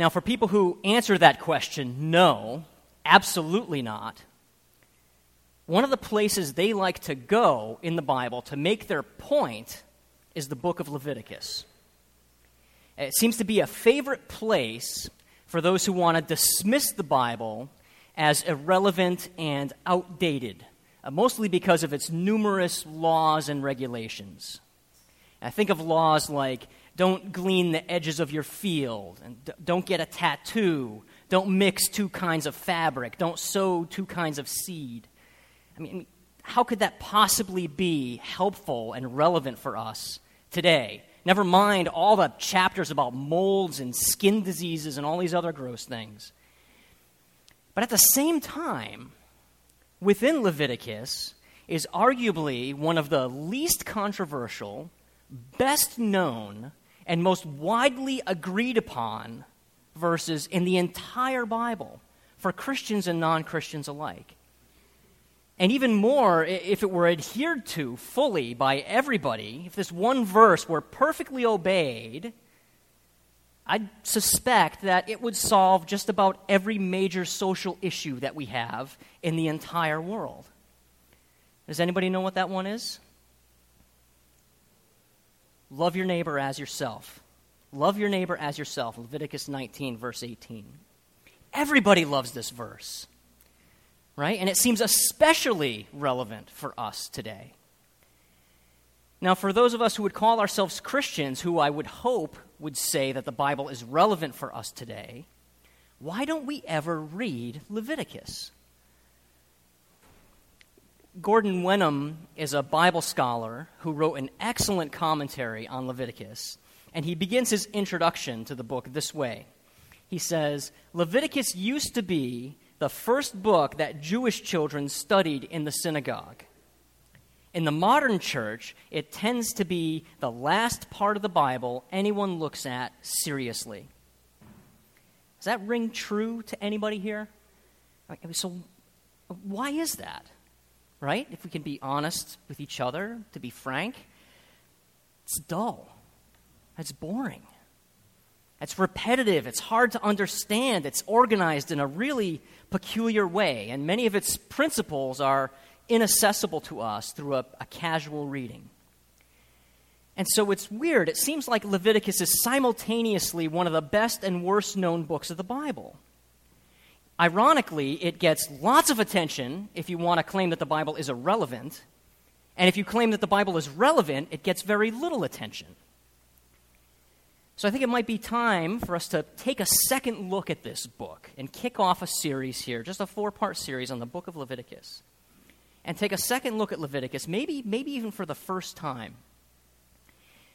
Now, for people who answer that question, no, absolutely not, one of the places they like to go in the Bible to make their point is the book of Leviticus. It seems to be a favorite place for those who want to dismiss the Bible as irrelevant and outdated, uh, mostly because of its numerous laws and regulations. I think of laws like don't glean the edges of your field, and don't get a tattoo, don't mix two kinds of fabric, don't sow two kinds of seed. I mean, how could that possibly be helpful and relevant for us today? Never mind all the chapters about molds and skin diseases and all these other gross things. But at the same time, within Leviticus is arguably one of the least controversial, best known, and most widely agreed upon verses in the entire Bible for Christians and non Christians alike. And even more, if it were adhered to fully by everybody, if this one verse were perfectly obeyed, I suspect that it would solve just about every major social issue that we have in the entire world. Does anybody know what that one is? Love your neighbor as yourself. Love your neighbor as yourself. Leviticus 19, verse 18. Everybody loves this verse right? And it seems especially relevant for us today. Now, for those of us who would call ourselves Christians, who I would hope would say that the Bible is relevant for us today, why don't we ever read Leviticus? Gordon Wenham is a Bible scholar who wrote an excellent commentary on Leviticus, and he begins his introduction to the book this way. He says, Leviticus used to be the first book that Jewish children studied in the synagogue. In the modern church, it tends to be the last part of the Bible anyone looks at seriously. Does that ring true to anybody here? So, why is that? Right? If we can be honest with each other, to be frank, it's dull, it's boring. It's repetitive. It's hard to understand. It's organized in a really peculiar way, and many of its principles are inaccessible to us through a, a casual reading. And so it's weird. It seems like Leviticus is simultaneously one of the best and worst known books of the Bible. Ironically, it gets lots of attention if you want to claim that the Bible is irrelevant. And if you claim that the Bible is relevant, it gets very little attention. So I think it might be time for us to take a second look at this book and kick off a series here, just a four part series on the book of Leviticus. And take a second look at Leviticus, maybe, maybe even for the first time.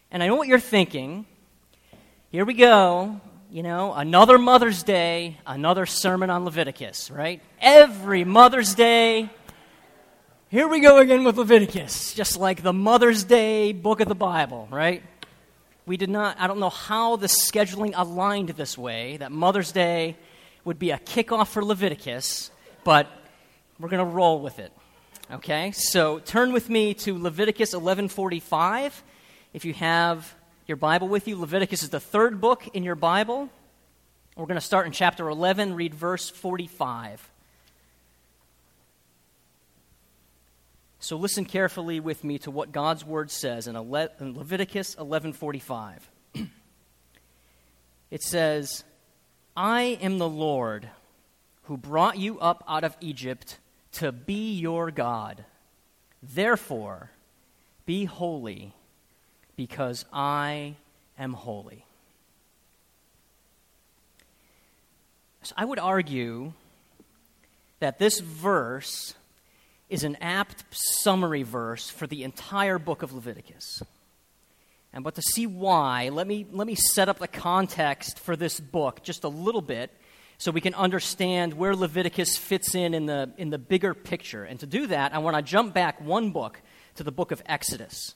And I know what you're thinking. Here we go. You know, another Mother's Day, another sermon on Leviticus, right? Every Mother's Day, here we go again with Leviticus, just like the Mother's Day book of the Bible, right? we did not, I don't know how the scheduling aligned this way, that Mother's Day would be a kickoff for Leviticus, but we're going to roll with it. Okay? So turn with me to Leviticus 11:45. If you have your Bible with you, Leviticus is the third book in your Bible. We're going to start in chapter 11, read verse 45. So listen carefully with me to what God's word says in, Leviticus 11:45. it says, "I am the Lord who brought you up out of Egypt to be your God. Therefore, be holy, because I am holy." So I would argue that this verse is an apt summary verse for the entire book of Leviticus. And but to see why, let me, let me set up the context for this book just a little bit so we can understand where Leviticus fits in in the, in the bigger picture. And to do that, I want to jump back one book to the book of Exodus.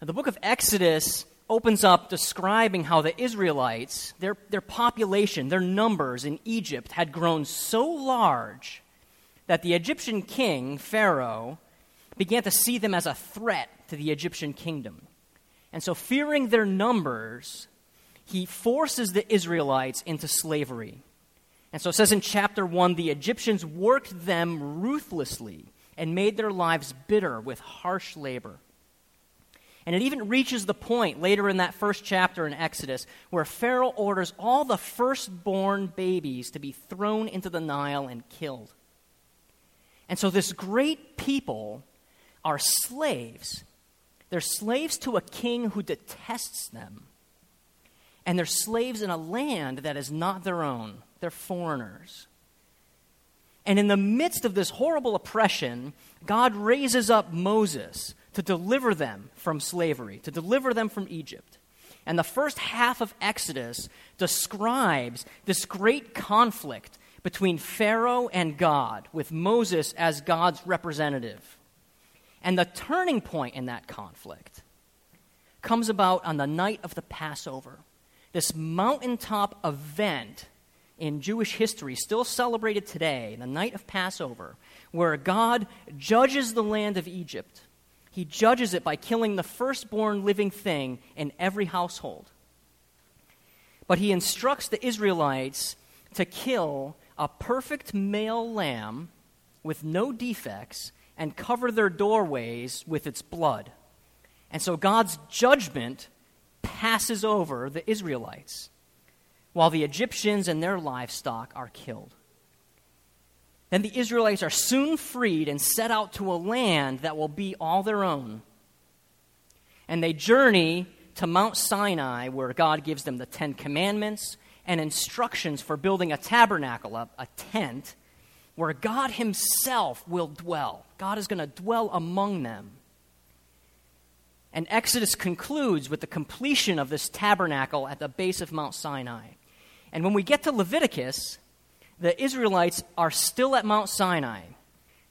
Now, the book of Exodus opens up describing how the Israelites, their, their population, their numbers in Egypt had grown so large that the Egyptian king, Pharaoh, began to see them as a threat to the Egyptian kingdom. And so, fearing their numbers, he forces the Israelites into slavery. And so it says in chapter 1 the Egyptians worked them ruthlessly and made their lives bitter with harsh labor. And it even reaches the point later in that first chapter in Exodus where Pharaoh orders all the firstborn babies to be thrown into the Nile and killed. And so this great people are slaves. They're slaves to a king who detests them. And they're slaves in a land that is not their own. They're foreigners. And in the midst of this horrible oppression, God raises up Moses to deliver them from slavery, to deliver them from Egypt. And the first half of Exodus describes this great conflict between Pharaoh and God, with Moses as God's representative. And the turning point in that conflict comes about on the night of the Passover, this mountaintop event in Jewish history, still celebrated today, the night of Passover, where God judges the land of Egypt. He judges it by killing the firstborn living thing in every household. But he instructs the Israelites to kill a perfect male lamb with no defects and cover their doorways with its blood. And so God's judgment passes over the Israelites while the Egyptians and their livestock are killed. Then the Israelites are soon freed and set out to a land that will be all their own. And they journey to Mount Sinai, where God gives them the Ten Commandments and instructions for building a tabernacle, a, a tent, where God Himself will dwell. God is going to dwell among them. And Exodus concludes with the completion of this tabernacle at the base of Mount Sinai. And when we get to Leviticus, the Israelites are still at Mount Sinai.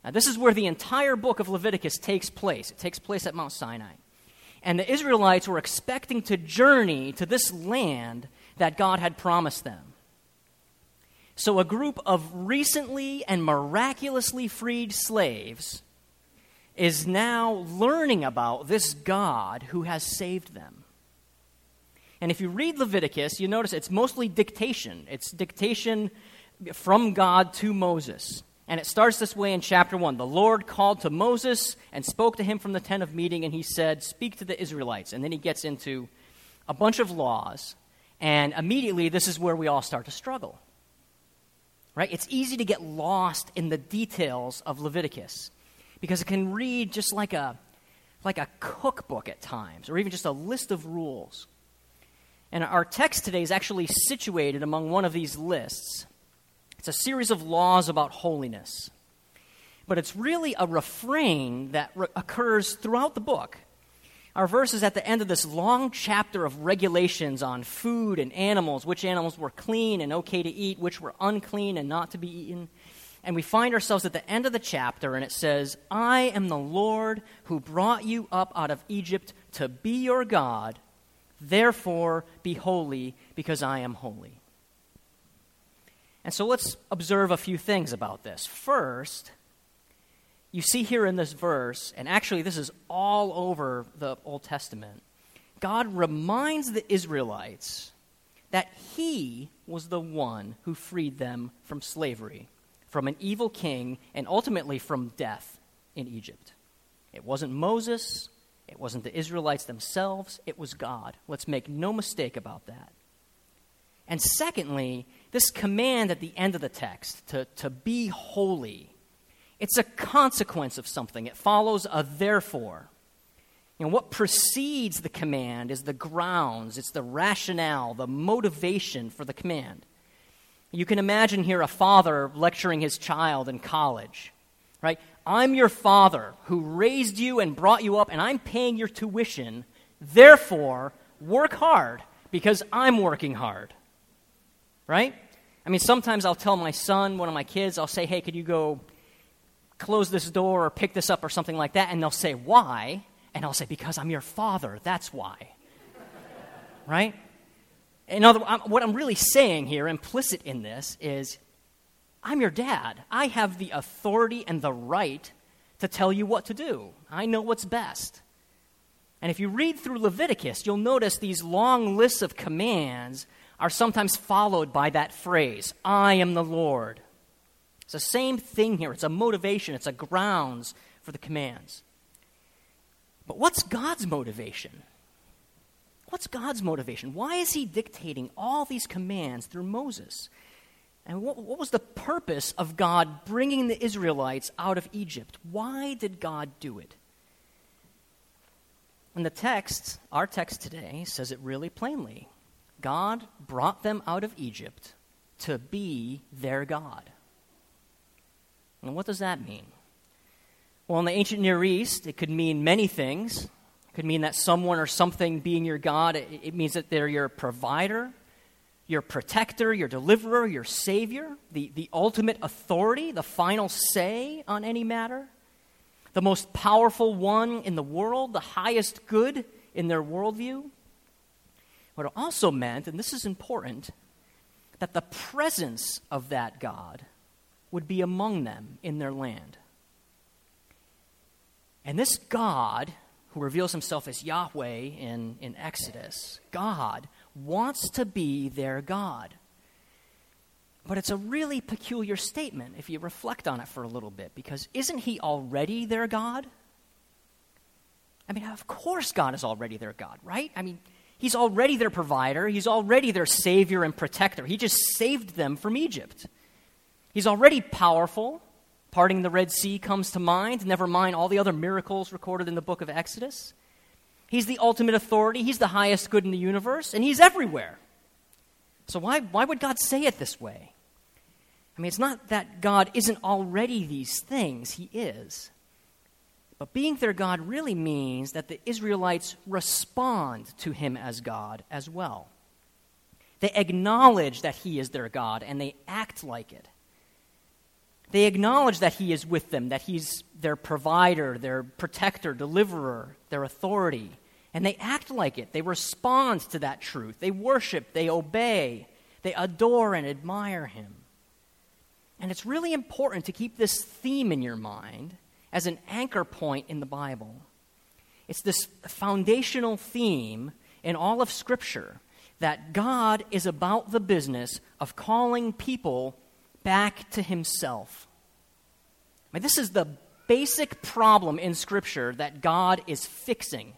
Now, this is where the entire book of Leviticus takes place. It takes place at Mount Sinai. And the Israelites were expecting to journey to this land that God had promised them. So, a group of recently and miraculously freed slaves is now learning about this God who has saved them. And if you read Leviticus, you notice it's mostly dictation. It's dictation from God to Moses. And it starts this way in chapter 1. The Lord called to Moses and spoke to him from the tent of meeting, and he said, Speak to the Israelites. And then he gets into a bunch of laws. And immediately, this is where we all start to struggle. Right? It's easy to get lost in the details of Leviticus because it can read just like a, like a cookbook at times, or even just a list of rules. And our text today is actually situated among one of these lists. It's a series of laws about holiness. But it's really a refrain that re- occurs throughout the book. Our verse is at the end of this long chapter of regulations on food and animals, which animals were clean and okay to eat, which were unclean and not to be eaten. And we find ourselves at the end of the chapter, and it says, I am the Lord who brought you up out of Egypt to be your God Therefore, be holy, because I am holy. And so let's observe a few things about this. First, you see here in this verse, and actually this is all over the Old Testament, God reminds the Israelites that He was the one who freed them from slavery, from an evil king, and ultimately from death in Egypt. It wasn't Moses, it wasn't the Israelites themselves, it was God. Let's make no mistake about that. And secondly, this command at the end of the text to, to be holy, it's a consequence of something. It follows a therefore. You know, what precedes the command is the grounds, it's the rationale, the motivation for the command. You can imagine here a father lecturing his child in college, right? I'm your father who raised you and brought you up, and I'm paying your tuition. Therefore, work hard because I'm working hard. Right? I mean, sometimes I'll tell my son, one of my kids, I'll say, hey, could you go close this door or pick this up or something like that? And they'll say, why? And I'll say, because I'm your father. That's why. right? In other, what I'm really saying here, implicit in this, is I'm your dad. I have the authority and the right to tell you what to do. I know what's best. And if you read through Leviticus, you'll notice these long lists of commands are sometimes followed by that phrase, I am the Lord. It's the same thing here. It's a motivation, it's a grounds for the commands. But what's God's motivation? What's God's motivation? Why is he dictating all these commands through Moses? And what, what, was the purpose of God bringing the Israelites out of Egypt? Why did God do it? And the text, our text today, says it really plainly. God brought them out of Egypt to be their God. And what does that mean? Well, in the ancient Near East, it could mean many things. It could mean that someone or something being your God, it, it means that they're your provider, your protector, your deliverer, your savior, the, the ultimate authority, the final say on any matter, the most powerful one in the world, the highest good in their worldview. But it also meant, and this is important, that the presence of that God would be among them in their land. And this God, who reveals himself as Yahweh in, in Exodus, God wants to be their God. But it's a really peculiar statement if you reflect on it for a little bit, because isn't he already their God? I mean, of course, God is already their God, right? I mean, he's already their provider, he's already their savior and protector. He just saved them from Egypt. He's already powerful. Parting the Red Sea comes to mind, never mind all the other miracles recorded in the book of Exodus. He's the ultimate authority, He's the highest good in the universe, and He's everywhere. So, why, why would God say it this way? I mean, it's not that God isn't already these things, He is. But being their God really means that the Israelites respond to Him as God as well. They acknowledge that He is their God and they act like it. They acknowledge that He is with them, that He's their provider, their protector, deliverer, their authority. And they act like it. They respond to that truth. They worship, they obey, they adore and admire Him. And it's really important to keep this theme in your mind as an anchor point in the Bible. It's this foundational theme in all of Scripture that God is about the business of calling people back to himself. I mean, this is the basic problem in Scripture that God is fixing.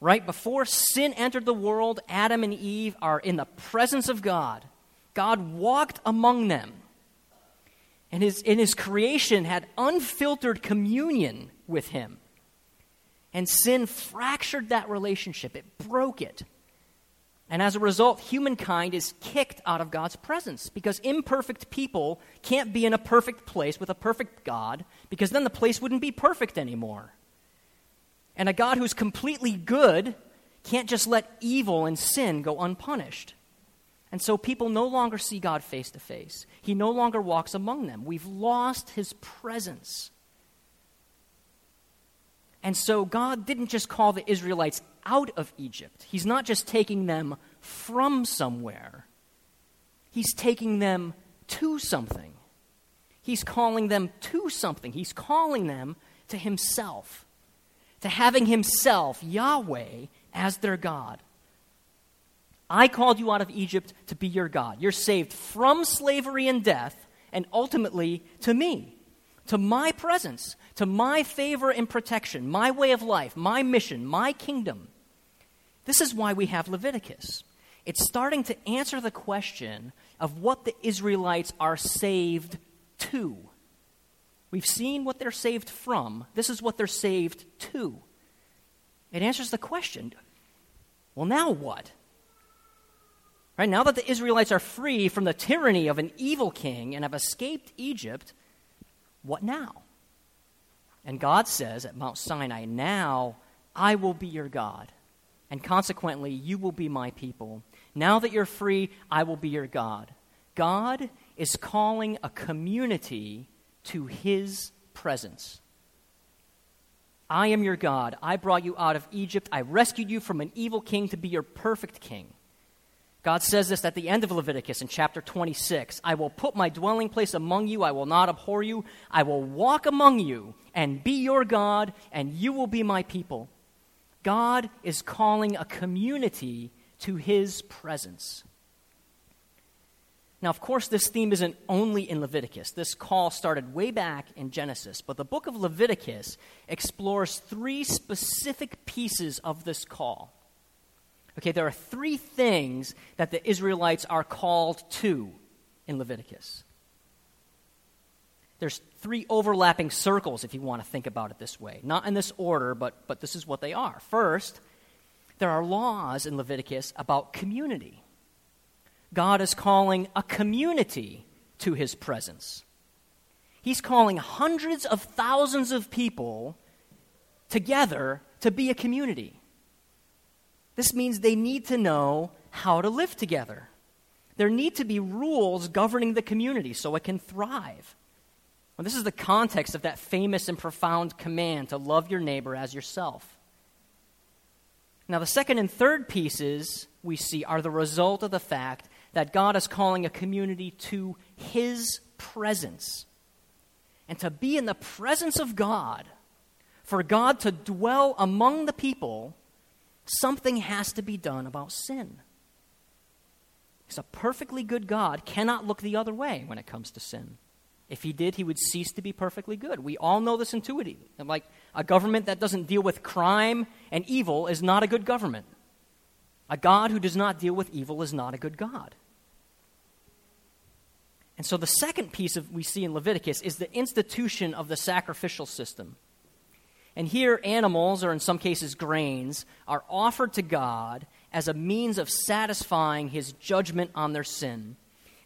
Right before sin entered the world, Adam and Eve are in the presence of God. God walked among them. And his, in his creation had unfiltered communion with him. And sin fractured that relationship, it broke it. And as a result, humankind is kicked out of God's presence because imperfect people can't be in a perfect place with a perfect God because then the place wouldn't be perfect anymore. And a God who's completely good can't just let evil and sin go unpunished. And so people no longer see God face to face. He no longer walks among them. We've lost his presence. And so God didn't just call the Israelites out of Egypt, He's not just taking them from somewhere, He's taking them to something. He's calling them to something. He's calling them to Himself, to having Himself, Yahweh, as their God. I called you out of Egypt to be your God. You're saved from slavery and death, and ultimately to me to my presence, to my favor and protection, my way of life, my mission, my kingdom. This is why we have Leviticus. It's starting to answer the question of what the Israelites are saved to. We've seen what they're saved from. This is what they're saved to. It answers the question well, now what? Right now that the Israelites are free from the tyranny of an evil king and have escaped Egypt, what now? And God says at Mount Sinai, Now I will be your God, and consequently, you will be my people. Now that you're free, I will be your God. God is calling a community to his presence. I am your God. I brought you out of Egypt. I rescued you from an evil king to be your perfect king. God says this at the end of Leviticus in chapter 26 I will put my dwelling place among you, I will not abhor you, I will walk among you and be your God, and you will be my people. God is calling a community to his presence. Now, of course, this theme isn't only in Leviticus. This call started way back in Genesis, but the book of Leviticus explores three specific pieces of this call. Okay, there are three things that the Israelites are called to in Leviticus. There's three overlapping circles, if you want to think about it this way. Not in this order, but, but this is what they are. First, there are laws in Leviticus about community. God is calling a community to his presence. He's calling hundreds of thousands of people together to be a community. This means they need to know how to live together. There need to be rules governing the community so it can thrive. Well, this is the context of that famous and profound command to love your neighbor as yourself. Now, the second and third pieces we see are the result of the fact that God is calling a community to His presence. And to be in the presence of God, for God to dwell among the people, something has to be done about sin. Because a perfectly good God cannot look the other way when it comes to sin. If he did, he would cease to be perfectly good. We all know this intuitively. Like a government that doesn't deal with crime and evil is not a good government. A God who does not deal with evil is not a good God. And so the second piece of we see in Leviticus is the institution of the sacrificial system. And here animals or in some cases grains are offered to God as a means of satisfying his judgment on their sin.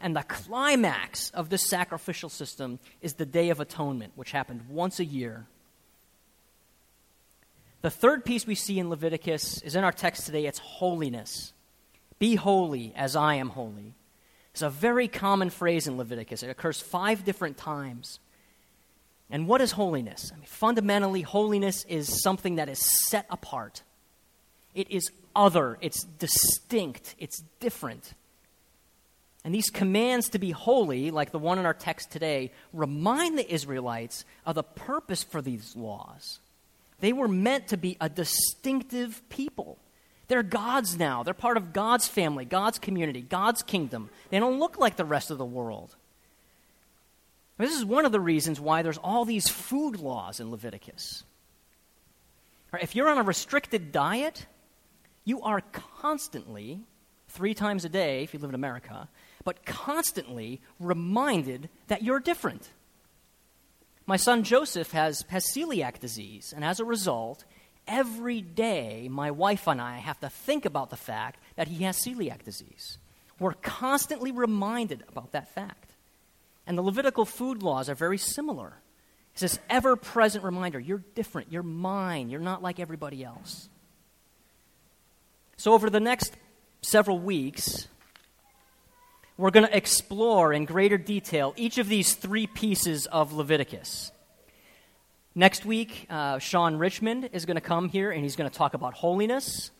And the climax of this sacrificial system is the Day of Atonement, which happened once a year. The third piece we see in Leviticus is in our text today it's holiness. Be holy as I am holy. It's a very common phrase in Leviticus. It occurs five different times. And what is holiness? I mean, fundamentally, holiness is something that is set apart. It is other, it's distinct, it's different. And these commands to be holy, like the one in our text today, remind the Israelites of the purpose for these laws. They were meant to be a distinctive people. They're God's now. They're part of God's family, God's community, God's kingdom. They don't look like the rest of the world. This is one of the reasons why there's all these food laws in Leviticus. If you're on a restricted diet, you are constantly, three times a day if you live in America, but constantly reminded that you're different. My son Joseph has, has celiac disease, and as a result, every day, my wife and I have to think about the fact that he has celiac disease. We're constantly reminded about that fact. And the Levitical food laws are very similar. It's this ever present reminder you're different, you're mine, you're not like everybody else. So, over the next several weeks, we're going to explore in greater detail each of these three pieces of Leviticus. Next week, uh, Sean Richmond is going to come here and he's going to talk about holiness.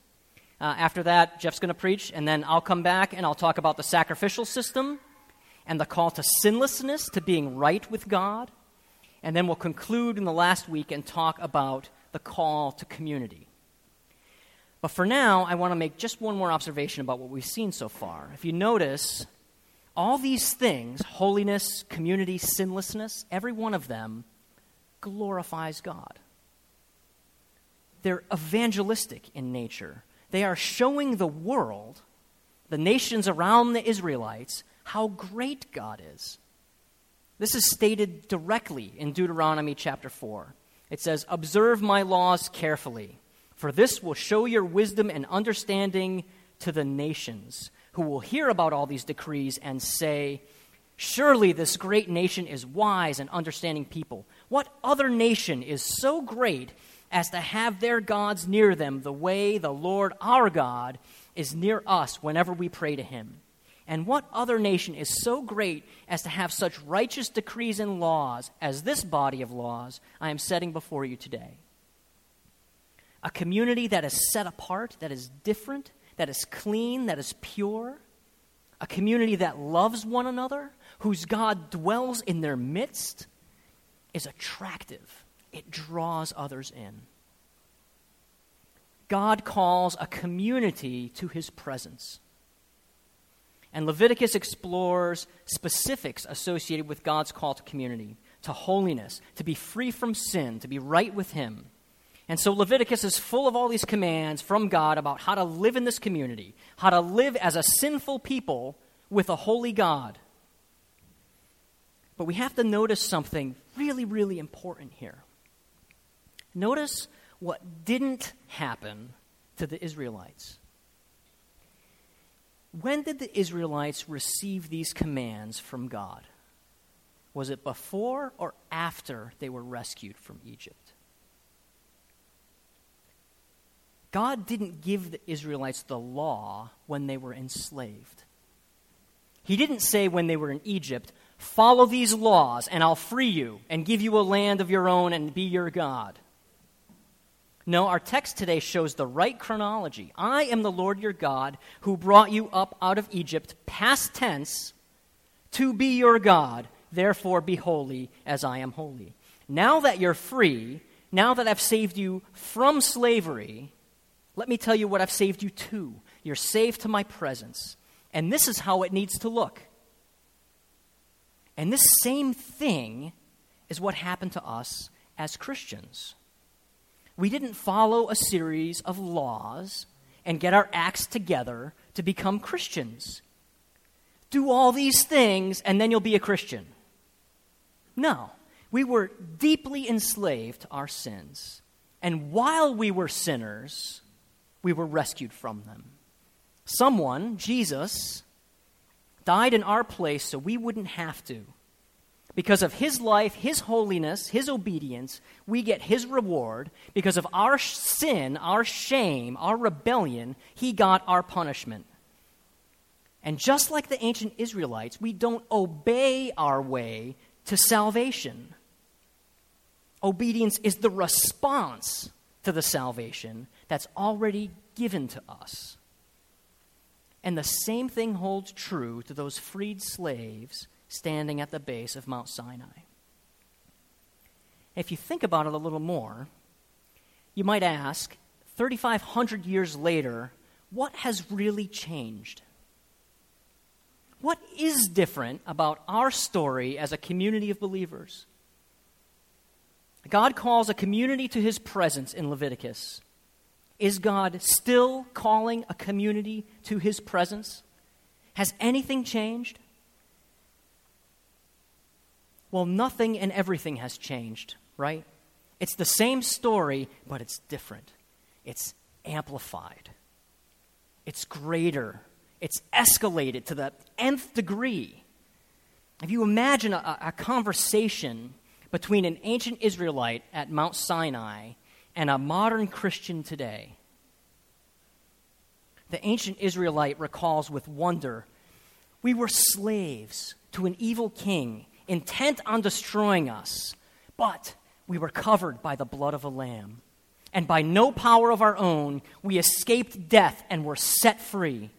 Uh, after that, Jeff's going to preach, and then I'll come back and I'll talk about the sacrificial system and the call to sinlessness, to being right with God. And then we'll conclude in the last week and talk about the call to community. But for now, I want to make just one more observation about what we've seen so far. If you notice, all these things holiness, community, sinlessness every one of them glorifies God. They're evangelistic in nature. They are showing the world, the nations around the Israelites, how great God is. This is stated directly in Deuteronomy chapter 4. It says, Observe my laws carefully, for this will show your wisdom and understanding to the nations, who will hear about all these decrees and say, Surely this great nation is wise and understanding people. What other nation is so great as to have their gods near them the way the Lord our God is near us whenever we pray to him? And what other nation is so great as to have such righteous decrees and laws as this body of laws I am setting before you today? A community that is set apart, that is different, that is clean, that is pure. A community that loves one another whose God dwells in their midst, is attractive. It draws others in. God calls a community to his presence. And Leviticus explores specifics associated with God's call to community, to holiness, to be free from sin, to be right with him. And so Leviticus is full of all these commands from God about how to live in this community, how to live as a sinful people with a holy God. But we have to notice something really, really important here. Notice what didn't happen to the Israelites. When did the Israelites receive these commands from God? Was it before or after they were rescued from Egypt? God didn't give the Israelites the law when they were enslaved. He didn't say when they were in Egypt, follow these laws and I'll free you and give you a land of your own and be your God. No, our text today shows the right chronology. I am the Lord your God who brought you up out of Egypt, past tense, to be your God. Therefore, be holy as I am holy. Now that you're free, now that I've saved you from slavery, let me tell you what I've saved you to. You're saved to my presence. And this is how it needs to look. And this same thing is what happened to us as Christians we didn't follow a series of laws and get our acts together to become Christians. Do all these things and then you'll be a Christian. No, we were deeply enslaved to our sins. And while we were sinners, we were rescued from them. Someone, Jesus, died in our place so we wouldn't have to. Because of his life, his holiness, his obedience, we get his reward. Because of our sin, our shame, our rebellion, he got our punishment. And just like the ancient Israelites, we don't obey our way to salvation. Obedience is the response to the salvation that's already given to us. And the same thing holds true to those freed slaves standing at the base of Mount Sinai. If you think about it a little more, you might ask 3,500 years later, what has really changed? What is different about our story as a community of believers? God calls a community to his presence in Leviticus. Is God still calling a community to his presence? Has anything changed? Well, nothing and everything has changed, right? It's the same story, but it's different. It's amplified. It's greater. It's escalated to the nth degree. If you imagine a, a conversation between an ancient Israelite at Mount Sinai and a modern Christian today, the ancient Israelite recalls with wonder we were slaves to an evil king intent on destroying us, but we were covered by the blood of a lamb. And by no power of our own, we escaped death and were set free.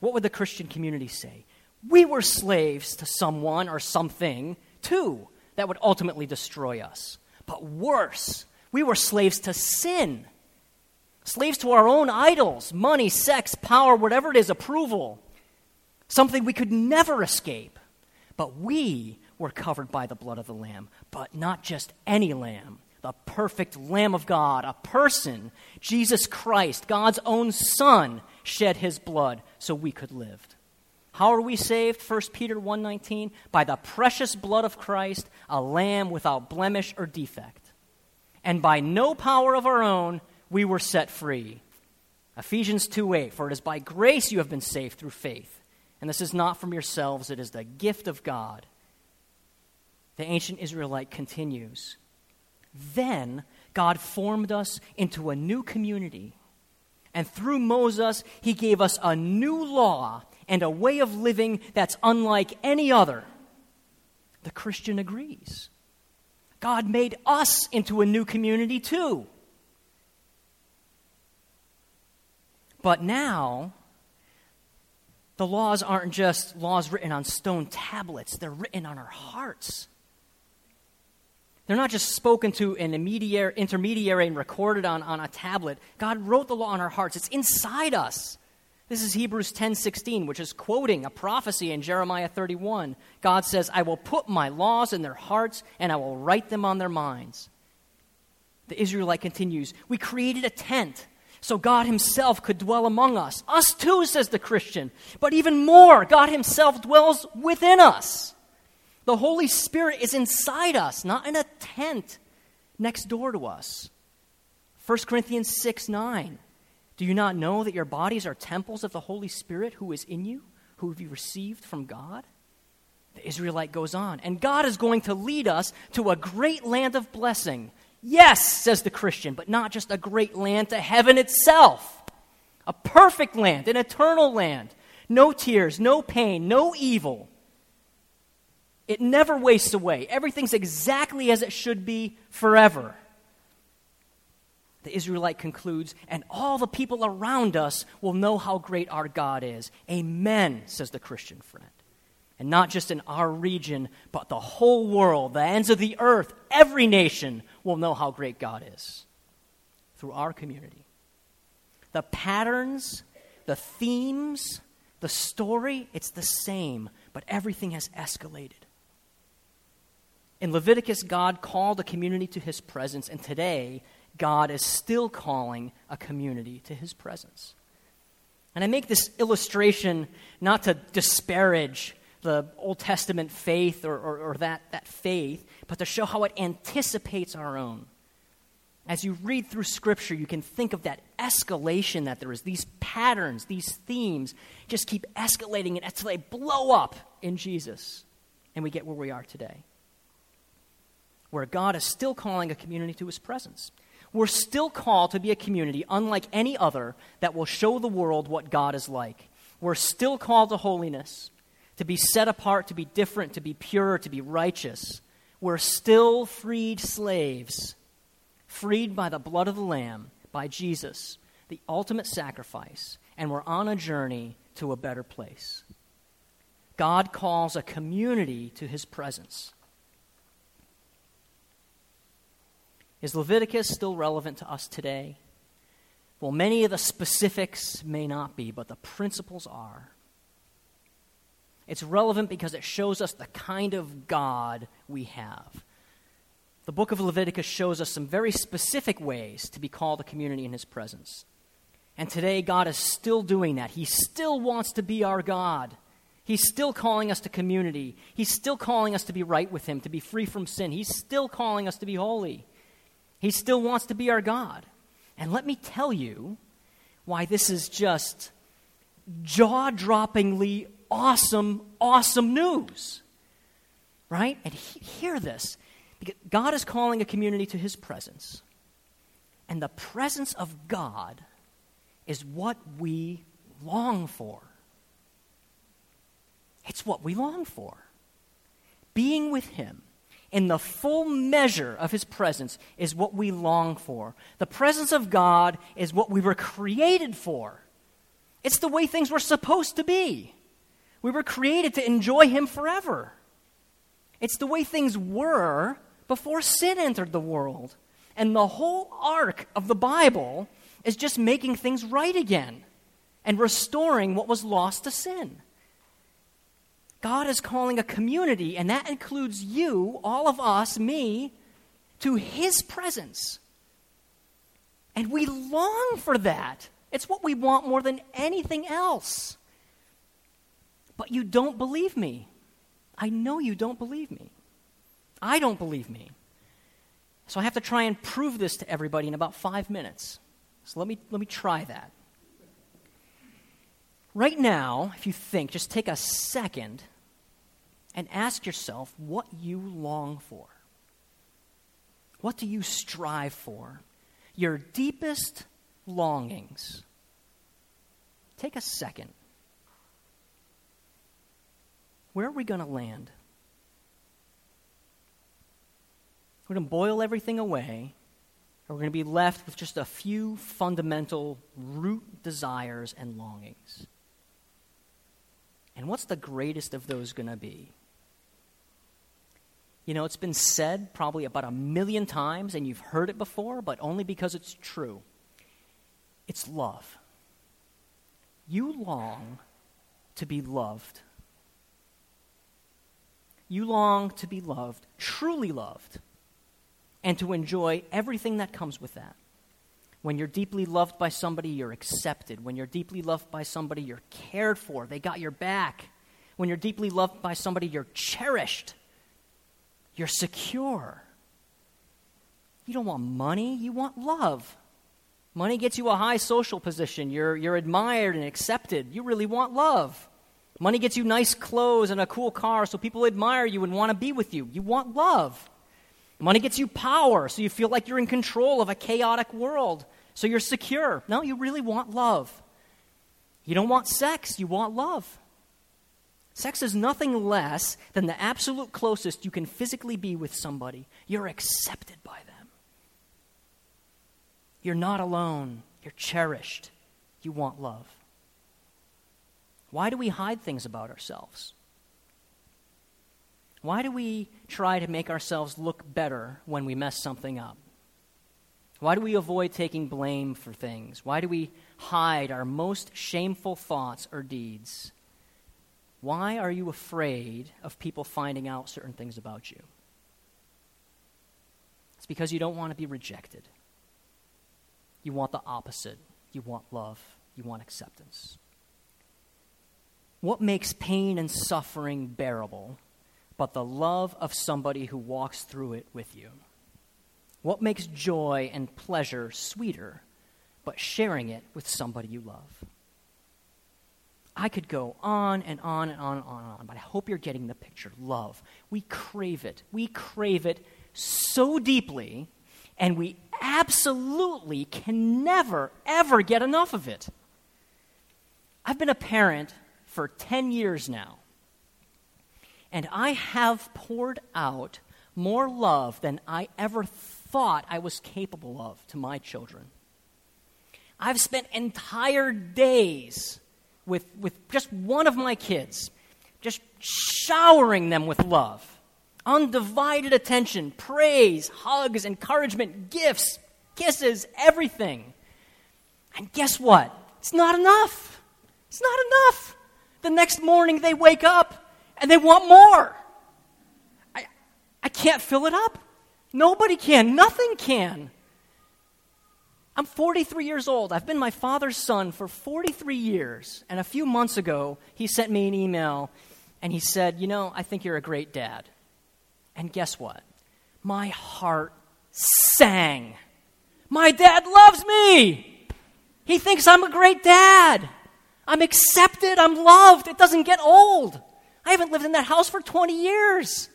What would the Christian community say? We were slaves to someone or something, too, that would ultimately destroy us. But worse, we were slaves to sin, slaves to our own idols money, sex, power, whatever it is, approval, something we could never escape. But we were covered by the blood of the Lamb, but not just any lamb, the perfect Lamb of God, a person, Jesus Christ, God's own Son, shed his blood so we could live. How are we saved? 1 Peter 1:19 by the precious blood of Christ, a lamb without blemish or defect. And by no power of our own we were set free. Ephesians 2:8 for it is by grace you have been saved through faith and this is not from yourselves, it is the gift of God. The ancient Israelite continues. Then God formed us into a new community. And through Moses, he gave us a new law and a way of living that's unlike any other. The Christian agrees. God made us into a new community too. But now, the laws aren't just laws written on stone tablets, they're written on our hearts. They're not just spoken to an intermediary and recorded on, on a tablet. God wrote the law on our hearts. It's inside us. This is Hebrews 10:16, which is quoting a prophecy in Jeremiah 31. God says, "I will put my laws in their hearts and I will write them on their minds." The Israelite continues, "We created a tent so God himself could dwell among us. Us too, says the Christian. But even more, God himself dwells within us. The Holy Spirit is inside us, not in a tent next door to us. 1 Corinthians 6 9. Do you not know that your bodies are temples of the Holy Spirit who is in you, who have you received from God? The Israelite goes on, and God is going to lead us to a great land of blessing. Yes, says the Christian, but not just a great land to heaven itself. A perfect land, an eternal land. No tears, no pain, no evil. It never wastes away. Everything's exactly as it should be forever. The Israelite concludes, and all the people around us will know how great our God is. Amen, says the Christian friend. And not just in our region, but the whole world, the ends of the earth, every nation will know how great God is through our community. The patterns, the themes, the story, it's the same, but everything has escalated. In Leviticus, God called a community to his presence, and today, God is still calling a community to his presence. And I make this illustration not to disparage the Old Testament faith or, or, or, that, that faith, but to show how it anticipates our own. As you read through Scripture, you can think of that escalation that there is. These patterns, these themes just keep escalating until they blow up in Jesus, and we get where we are today where God is still calling a community to his presence. We're still called to be a community unlike any other that will show the world what God is like. We're still called to holiness, to be set apart, to be different, to be pure, to be righteous. We're still freed slaves, freed by the blood of the Lamb, by Jesus, the ultimate sacrifice, and we're on a journey to a better place. God calls a community to his presence. Is Leviticus still relevant to us today? Well, many of the specifics may not be, but the principles are. It's relevant because it shows us the kind of God we have. The book of Leviticus shows us some very specific ways to be called a community in His presence. And today, God is still doing that. He still wants to be our God. He's still calling us to community. He's still calling us to be right with Him, to be free from sin. He's still calling us to be holy. He still wants to be our God. And let me tell you why this is just jaw droppingly awesome, awesome news. Right? And he, hear this. God is calling a community to his presence. And the presence of God is what we long for. It's what we long for. Being with him in the full measure of his presence is what we long for. The presence of God is what we were created for. It's the way things were supposed to be. We were created to enjoy him forever. It's the way things were before sin entered the world. And the whole arc of the Bible is just making things right again and restoring what was lost to sin. God is calling a community, and that includes you, all of us, me, to His presence. And we long for that. It's what we want more than anything else. But you don't believe me. I know you don't believe me. I don't believe me. So I have to try and prove this to everybody in about five minutes. So let me, let me try that. Right now, if you think, just take a second and ask yourself what you long for. What do you strive for? Your deepest longings. Take a second. Where are we going to land? We're going to boil everything away, or we're going to be left with just a few fundamental root desires and longings. And what's the greatest of those going to be? You know, it's been said probably about a million times, and you've heard it before, but only because it's true. It's love. You long to be loved. You long to be loved, truly loved, and to enjoy everything that comes with that. When you're deeply loved by somebody, you're accepted. When you're deeply loved by somebody, you're cared for. They got your back. When you're deeply loved by somebody, you're cherished. You're secure. You don't want money, you want love. Money gets you a high social position. You're, you're admired and accepted. You really want love. Money gets you nice clothes and a cool car so people admire you and want to be with you. You want love. Money gets you power so you feel like you're in control of a chaotic world, so you're secure. No, you really want love. You don't want sex, you want love. Sex is nothing less than the absolute closest you can physically be with somebody. You're accepted by them. You're not alone. You're cherished. You want love. Why do we hide things about ourselves? Why do we try to make ourselves look better when we mess something up? Why do we avoid taking blame for things? Why do we hide our most shameful thoughts or deeds? Why are you afraid of people finding out certain things about you? It's because you don't want to be rejected. You want the opposite. You want love. You want acceptance. What makes pain and suffering bearable but the love of somebody who walks through it with you? What makes joy and pleasure sweeter but sharing it with somebody you love? I could go on and on and on and on and on, but I hope you're getting the picture. Love. We crave it. We crave it so deeply, and we absolutely can never, ever get enough of it. I've been a parent for 10 years now, and I have poured out more love than I ever thought I was capable of to my children. I've spent entire days with, with just one of my kids, just showering them with love, undivided attention, praise, hugs, encouragement, gifts, kisses, everything. And guess what? It's not enough. It's not enough. The next morning they wake up and they want more. I, I can't fill it up. Nobody can. Nothing can. I'm 43 years old. I've been my father's son for 43 years. And a few months ago, he sent me an email and he said, You know, I think you're a great dad. And guess what? My heart sang. My dad loves me. He thinks I'm a great dad. I'm accepted. I'm loved. It doesn't get old. I haven't lived in that house for 20 years.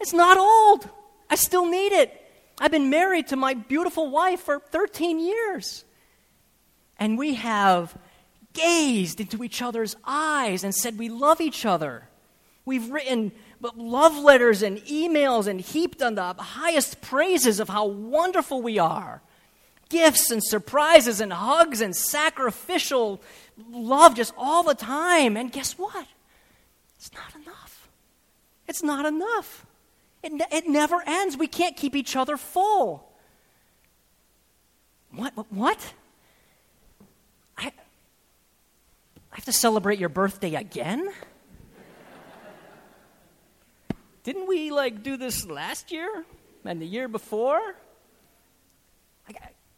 It's not old. I still need it. I've been married to my beautiful wife for 13 years. And we have gazed into each other's eyes and said we love each other. We've written love letters and emails and heaped on the highest praises of how wonderful we are. Gifts and surprises and hugs and sacrificial love just all the time. And guess what? It's not enough. It's not enough. It, it never ends. We can't keep each other full. What? What? I, I have to celebrate your birthday again? Didn't we like do this last year and the year before?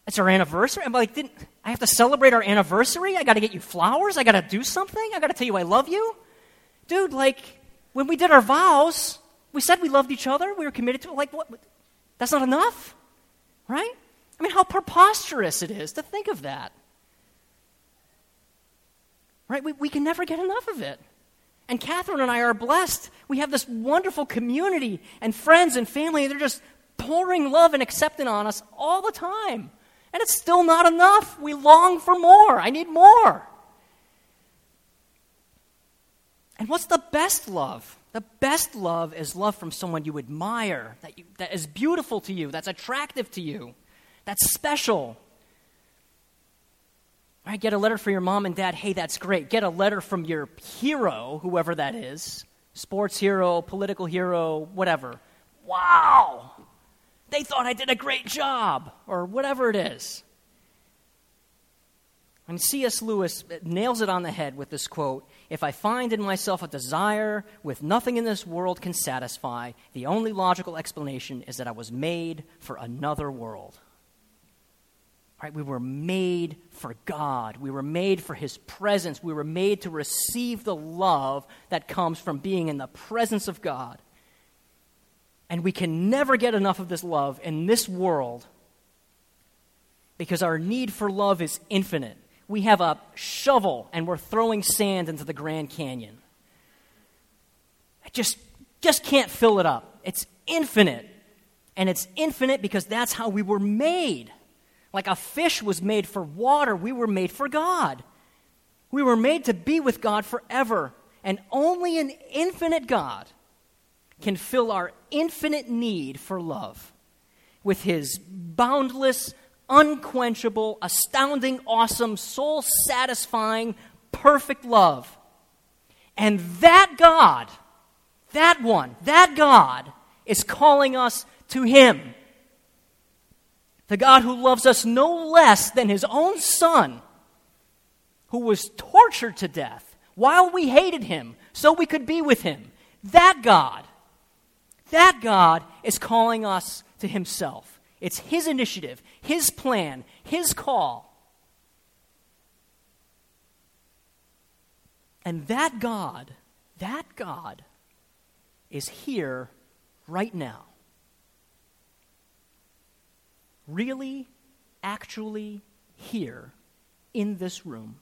It's our anniversary. I'm like, didn't I have to celebrate our anniversary? I got to get you flowers. I got to do something. I got to tell you I love you, dude. Like when we did our vows, we said we loved each other. We were committed to it. Like, what? That's not enough, right? I mean, how preposterous it is to think of that. Right? We, we can never get enough of it. And Catherine and I are blessed. We have this wonderful community and friends and family. They're just pouring love and acceptance on us all the time. And it's still not enough. We long for more. I need more. And what's the best love? The best love is love from someone you admire, that, you, that is beautiful to you, that's attractive to you, that's special. Right? Get a letter from your mom and dad. Hey, that's great. Get a letter from your hero, whoever that is sports hero, political hero, whatever. wow, they thought I did a great job, or whatever it is. And C.S. Lewis nails it on the head with this quote If I find in myself a desire with nothing in this world can satisfy, the only logical explanation is that I was made for another world. Right? We were made for God. We were made for His presence. We were made to receive the love that comes from being in the presence of God. And we can never get enough of this love in this world because our need for love is infinite. We have a shovel and we're throwing sand into the Grand Canyon. I just, just can't fill it up. It's infinite. And it's infinite because that's how we were made. Like a fish was made for water, we were made for God. We were made to be with God forever. And only an infinite God can fill our infinite need for love with his boundless, unquenchable, astounding, awesome, soul satisfying, perfect love. And that God, that one, that God is calling us to him the God who loves us no less than his own Son, who was tortured to death while we hated him so we could be with him. That God, that God is calling us to himself. It's his initiative, his plan, his call. And that God, that God is here right now really, actually here in this room.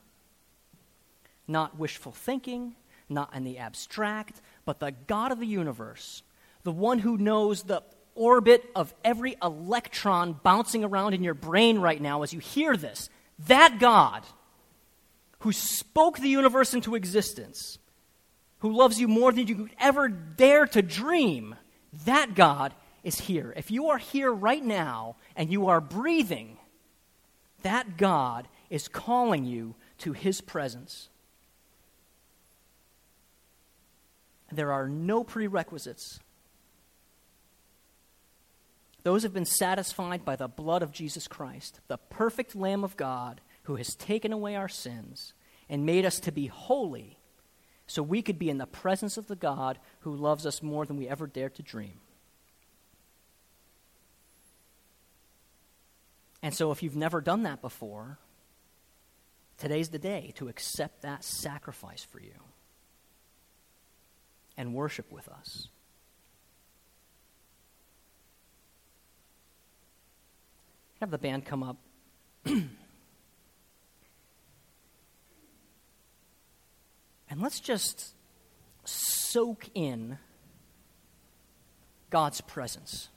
Not wishful thinking, not in the abstract, but the God of the universe, the one who knows the orbit of every electron bouncing around in your brain right now as you hear this, that God who spoke the universe into existence, who loves you more than you could ever dare to dream, that God is here. If you are here right now and you are breathing, that God is calling you to his presence. There are no prerequisites. Those have been satisfied by the blood of Jesus Christ, the perfect Lamb of God who has taken away our sins and made us to be holy so we could be in the presence of the God who loves us more than we ever dared to dream. And so, if you've never done that before, today's the day to accept that sacrifice for you and worship with us. Have the band come up. and let's just soak in God's presence.